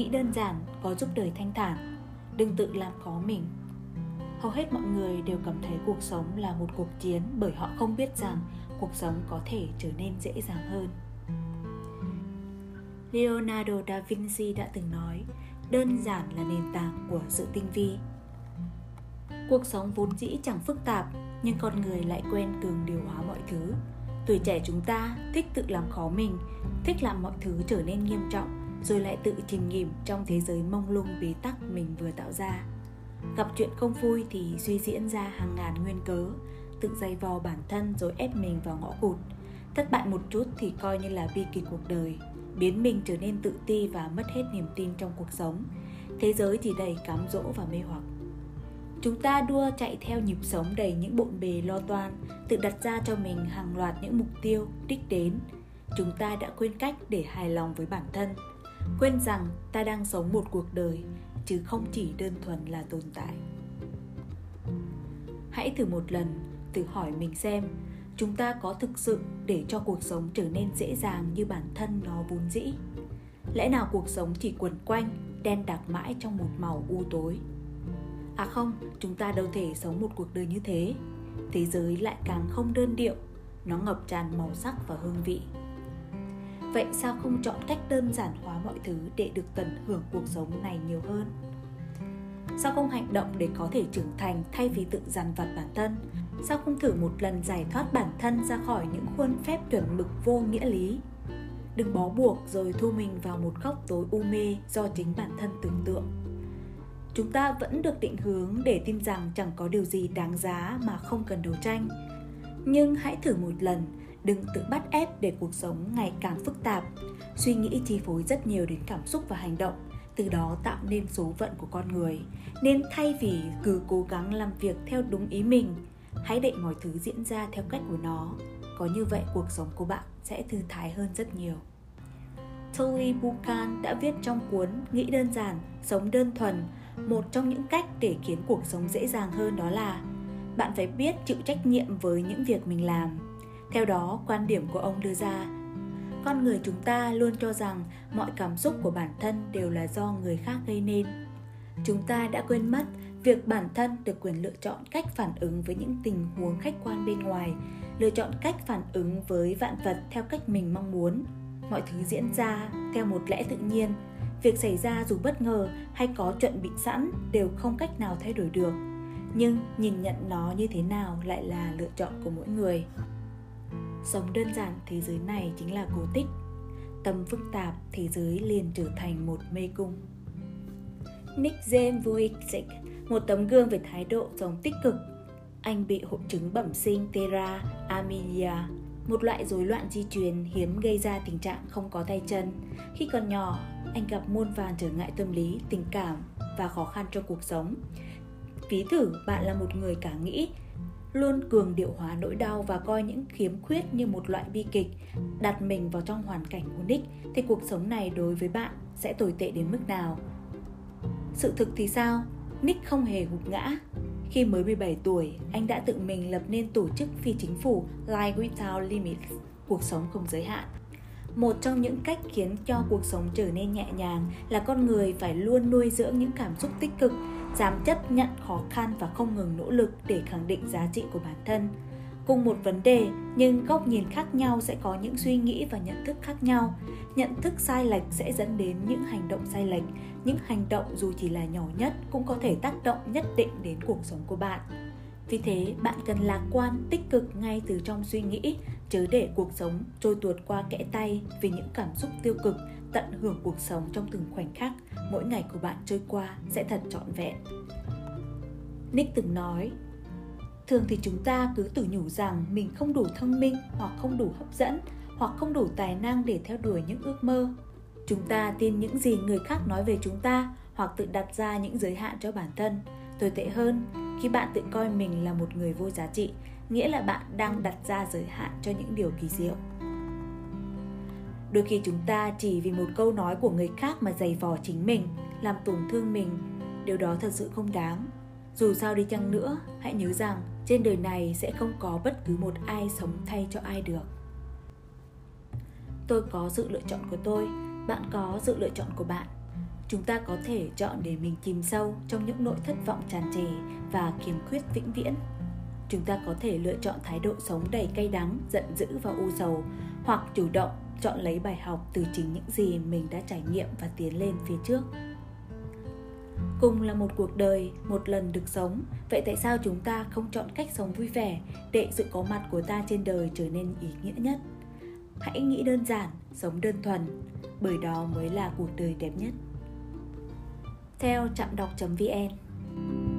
nghĩ đơn giản, có giúp đời thanh thản. Đừng tự làm khó mình. Hầu hết mọi người đều cảm thấy cuộc sống là một cuộc chiến bởi họ không biết rằng cuộc sống có thể trở nên dễ dàng hơn. Leonardo da vinci đã từng nói, đơn giản là nền tảng của sự tinh vi. Cuộc sống vốn dĩ chẳng phức tạp, nhưng con người lại quen cường điều hóa mọi thứ. Tuổi trẻ chúng ta thích tự làm khó mình, thích làm mọi thứ trở nên nghiêm trọng rồi lại tự chìm nghỉm trong thế giới mông lung bế tắc mình vừa tạo ra. Gặp chuyện không vui thì suy diễn ra hàng ngàn nguyên cớ, tự dày vò bản thân rồi ép mình vào ngõ cụt. Thất bại một chút thì coi như là bi kịch cuộc đời, biến mình trở nên tự ti và mất hết niềm tin trong cuộc sống. Thế giới chỉ đầy cám dỗ và mê hoặc. Chúng ta đua chạy theo nhịp sống đầy những bộn bề lo toan, tự đặt ra cho mình hàng loạt những mục tiêu, đích đến. Chúng ta đã quên cách để hài lòng với bản thân quên rằng ta đang sống một cuộc đời, chứ không chỉ đơn thuần là tồn tại. Hãy thử một lần tự hỏi mình xem, chúng ta có thực sự để cho cuộc sống trở nên dễ dàng như bản thân nó vốn dĩ? Lẽ nào cuộc sống chỉ quẩn quanh, đen đặc mãi trong một màu u tối? À không, chúng ta đâu thể sống một cuộc đời như thế. Thế giới lại càng không đơn điệu, nó ngập tràn màu sắc và hương vị vậy sao không chọn cách đơn giản hóa mọi thứ để được tận hưởng cuộc sống này nhiều hơn? Sao không hành động để có thể trưởng thành thay vì tự dằn vặt bản thân? Sao không thử một lần giải thoát bản thân ra khỏi những khuôn phép chuẩn mực vô nghĩa lý? Đừng bó buộc rồi thu mình vào một góc tối u mê do chính bản thân tưởng tượng. Chúng ta vẫn được định hướng để tin rằng chẳng có điều gì đáng giá mà không cần đấu tranh. Nhưng hãy thử một lần đừng tự bắt ép để cuộc sống ngày càng phức tạp. Suy nghĩ chi phối rất nhiều đến cảm xúc và hành động từ đó tạo nên số phận của con người. Nên thay vì cứ cố gắng làm việc theo đúng ý mình hãy để mọi thứ diễn ra theo cách của nó. Có như vậy cuộc sống của bạn sẽ thư thái hơn rất nhiều. Tully Buchan đã viết trong cuốn Nghĩ đơn giản, sống đơn thuần. Một trong những cách để khiến cuộc sống dễ dàng hơn đó là bạn phải biết chịu trách nhiệm với những việc mình làm theo đó, quan điểm của ông đưa ra. Con người chúng ta luôn cho rằng mọi cảm xúc của bản thân đều là do người khác gây nên. Chúng ta đã quên mất việc bản thân được quyền lựa chọn cách phản ứng với những tình huống khách quan bên ngoài, lựa chọn cách phản ứng với vạn vật theo cách mình mong muốn. Mọi thứ diễn ra theo một lẽ tự nhiên. Việc xảy ra dù bất ngờ hay có chuẩn bị sẵn đều không cách nào thay đổi được. Nhưng nhìn nhận nó như thế nào lại là lựa chọn của mỗi người sống đơn giản thế giới này chính là cố tích tâm phức tạp thế giới liền trở thành một mê cung Nick James Vujicic, một tấm gương về thái độ sống tích cực. Anh bị hội chứng bẩm sinh Tera Amelia, một loại rối loạn di truyền hiếm gây ra tình trạng không có tay chân. Khi còn nhỏ, anh gặp muôn vàn trở ngại tâm lý, tình cảm và khó khăn trong cuộc sống. Ví thử bạn là một người cả nghĩ, luôn cường điệu hóa nỗi đau và coi những khiếm khuyết như một loại bi kịch, đặt mình vào trong hoàn cảnh của Nick thì cuộc sống này đối với bạn sẽ tồi tệ đến mức nào? Sự thực thì sao? Nick không hề gục ngã. Khi mới 17 tuổi, anh đã tự mình lập nên tổ chức phi chính phủ Life Without Limits, cuộc sống không giới hạn. Một trong những cách khiến cho cuộc sống trở nên nhẹ nhàng là con người phải luôn nuôi dưỡng những cảm xúc tích cực, dám chấp nhận khó khăn và không ngừng nỗ lực để khẳng định giá trị của bản thân. Cùng một vấn đề nhưng góc nhìn khác nhau sẽ có những suy nghĩ và nhận thức khác nhau. Nhận thức sai lệch sẽ dẫn đến những hành động sai lệch. Những hành động dù chỉ là nhỏ nhất cũng có thể tác động nhất định đến cuộc sống của bạn. Vì thế, bạn cần lạc quan, tích cực ngay từ trong suy nghĩ, chớ để cuộc sống trôi tuột qua kẽ tay vì những cảm xúc tiêu cực, tận hưởng cuộc sống trong từng khoảnh khắc, mỗi ngày của bạn trôi qua sẽ thật trọn vẹn. Nick từng nói, thường thì chúng ta cứ tự nhủ rằng mình không đủ thông minh hoặc không đủ hấp dẫn hoặc không đủ tài năng để theo đuổi những ước mơ chúng ta tin những gì người khác nói về chúng ta hoặc tự đặt ra những giới hạn cho bản thân tồi tệ hơn khi bạn tự coi mình là một người vô giá trị, nghĩa là bạn đang đặt ra giới hạn cho những điều kỳ diệu. Đôi khi chúng ta chỉ vì một câu nói của người khác mà giày vò chính mình, làm tổn thương mình. Điều đó thật sự không đáng. Dù sao đi chăng nữa, hãy nhớ rằng trên đời này sẽ không có bất cứ một ai sống thay cho ai được. Tôi có sự lựa chọn của tôi, bạn có sự lựa chọn của bạn chúng ta có thể chọn để mình chìm sâu trong những nỗi thất vọng tràn trề và khiếm khuyết vĩnh viễn. Chúng ta có thể lựa chọn thái độ sống đầy cay đắng, giận dữ và u sầu, hoặc chủ động chọn lấy bài học từ chính những gì mình đã trải nghiệm và tiến lên phía trước. Cùng là một cuộc đời, một lần được sống, vậy tại sao chúng ta không chọn cách sống vui vẻ để sự có mặt của ta trên đời trở nên ý nghĩa nhất? Hãy nghĩ đơn giản, sống đơn thuần, bởi đó mới là cuộc đời đẹp nhất theo trạm đọc vn.